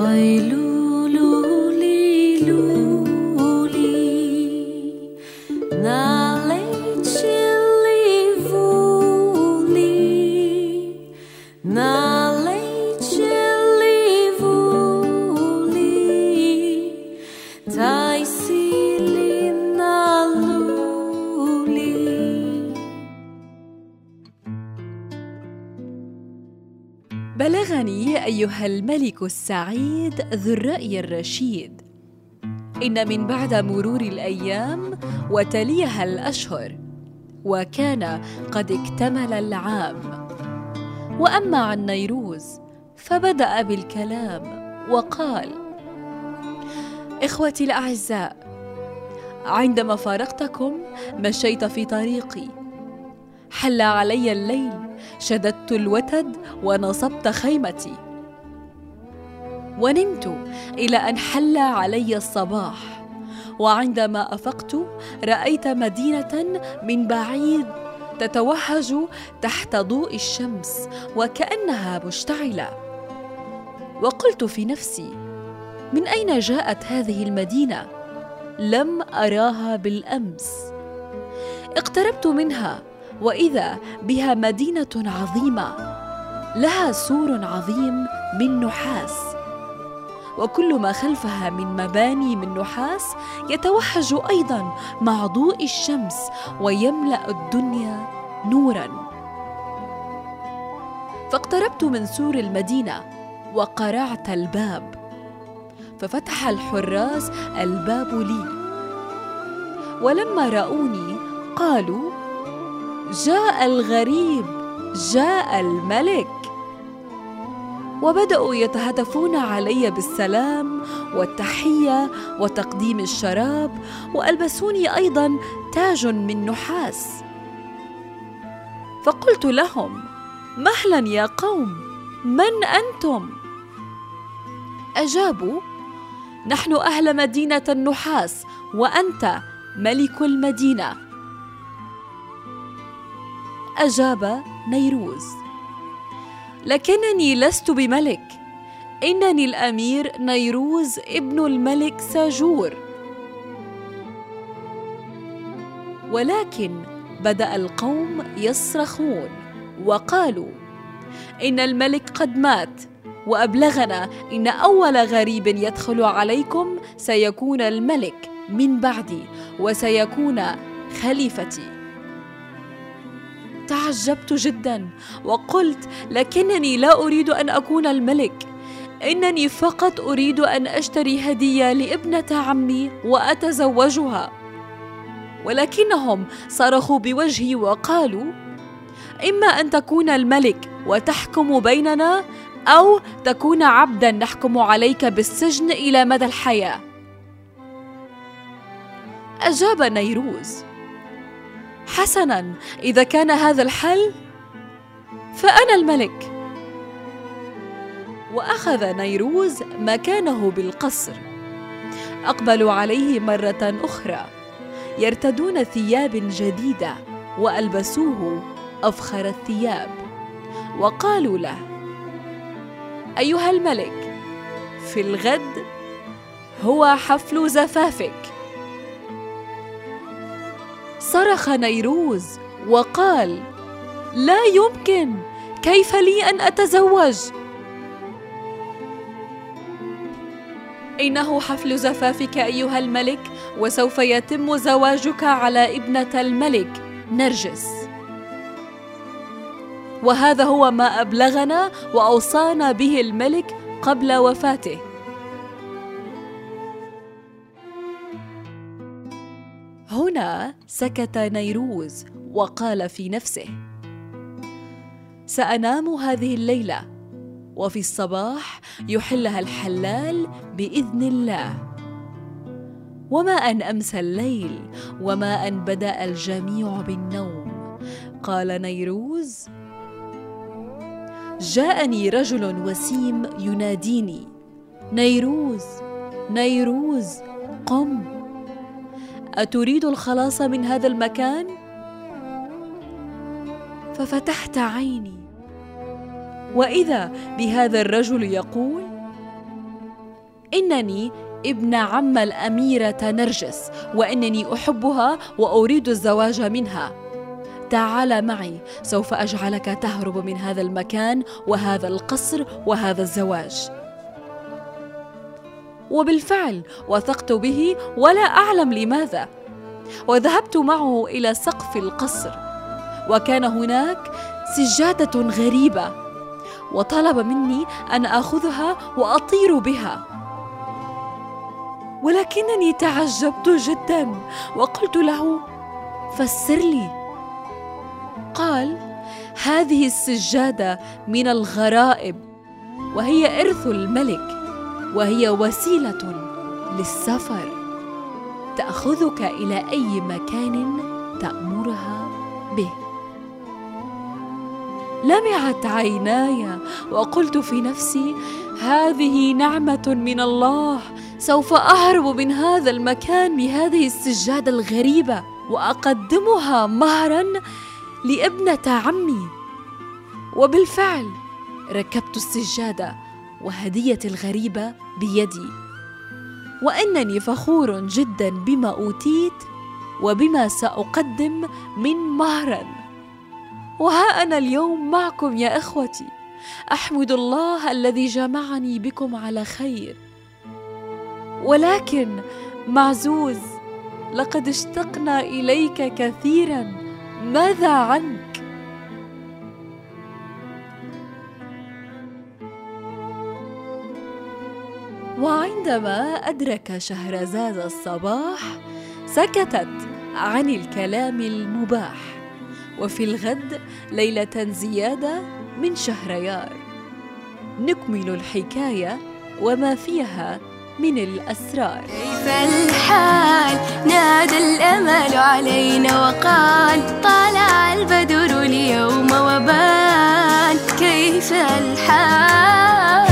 Lulu, Lulu, Lulu. بلغني أيها الملك السعيد ذو الرأي الرشيد. إن من بعد مرور الأيام وتليها الأشهر وكان قد اكتمل العام. وأما عن نيروز فبدأ بالكلام وقال إخوتي الأعزاء عندما فارقتكم مشيت في طريقي. حل علي الليل. شددت الوتد ونصبت خيمتي. ونمت إلى أن حل علي الصباح. وعندما أفقت رأيت مدينة من بعيد تتوهج تحت ضوء الشمس وكأنها مشتعلة. وقلت في نفسي من أين جاءت هذه المدينة؟ لم أراها بالأمس. اقتربت منها وإذا بها مدينة عظيمة لها سور عظيم من نحاس. وكل ما خلفها من مباني من نحاس يتوهج أيضا مع ضوء الشمس ويملأ الدنيا نورا. فاقتربت من سور المدينة وقرعت الباب ففتح الحراس الباب لي. ولما رأوني قالوا جاء الغريب جاء الملك. وبدأوا يتهتفون علي بالسلام والتحية وتقديم الشراب وألبسوني أيضا تاج من نحاس. فقلت لهم مهلا يا قوم من أنتم؟ أجابوا نحن أهل مدينة النحاس وأنت ملك المدينة. أجاب نيروز. لكنني لست بملك. إنني الأمير نيروز ابن الملك ساجور. ولكن بدأ القوم يصرخون وقالوا إن الملك قد مات وأبلغنا إن أول غريب يدخل عليكم سيكون الملك من بعدي وسيكون خليفتي. تعجبت جدا وقلت لكنني لا أريد أن أكون الملك. إنني فقط أريد أن أشتري هدية لابنة عمي وأتزوجها. ولكنهم صرخوا بوجهي وقالوا إما أن تكون الملك وتحكم بيننا أو تكون عبدا نحكم عليك بالسجن إلى مدى الحياة. أجاب نيروز حسنا إذا كان هذا الحل فأنا الملك. وأخذ نيروز مكانه بالقصر. أقبلوا عليه مرة أخرى. يرتدون ثياب جديدة وألبسوه أفخر الثياب. وقالوا له أيها الملك في الغد هو حفل زفافك. صرخ نيروز وقال لا يمكن كيف لي أن أتزوج؟ إنه حفل زفافك أيها الملك وسوف يتم زواجك على ابنة الملك نرجس. وهذا هو ما أبلغنا وأوصانا به الملك قبل وفاته. هنا سكت نيروز وقال في نفسه سأنام هذه الليلة وفي الصباح يحلها الحلال بإذن الله. وما أن امسى الليل وما أن بدأ الجميع بالنوم. قال نيروز جاءني رجل وسيم يناديني نيروز نيروز قم. أتريد الخلاص من هذا المكان؟ ففتحت عيني. وإذا بهذا الرجل يقول إنني ابن عم الأميرة نرجس وإنني أحبها وأريد الزواج منها. تعال معي سوف أجعلك تهرب من هذا المكان وهذا القصر وهذا الزواج. وبالفعل وثقت به ولا أعلم لماذا. وذهبت معه إلى سقف القصر وكان هناك سجادة غريبة وطلب مني أن آخذها وأطير بها. ولكنني تعجبت جدا وقلت له فسر لي. قال هذه السجادة من الغرائب وهي إرث الملك. وهي وسيلة للسفر. تأخذك إلى أي مكان تأمرها به. لمعت عيناي وقلت في نفسي هذه نعمة من الله. سوف أهرب من هذا المكان بهذه السجادة الغريبة وأقدمها مهرا لابنة عمي. وبالفعل ركبت السجادة وهديتي الغريبة بيدي. وإنني فخور جدا بما أوتيت وبما سأقدم من مهرا. وها أنا اليوم معكم يا إخوتي. أحمد الله الذي جمعني بكم على خير. ولكن معزوز لقد اشتقنا إليك كثيرا. ماذا عنك؟ وعندما أدرك شهرزاد الصباح سكتت عن الكلام المباح. وفي الغد ليلة زيادة من شهريار. نكمل الحكاية وما فيها من الأسرار. كيف الحال؟ نادى الأمل علينا وقال طالع البدر اليوم وبان كيف الحال؟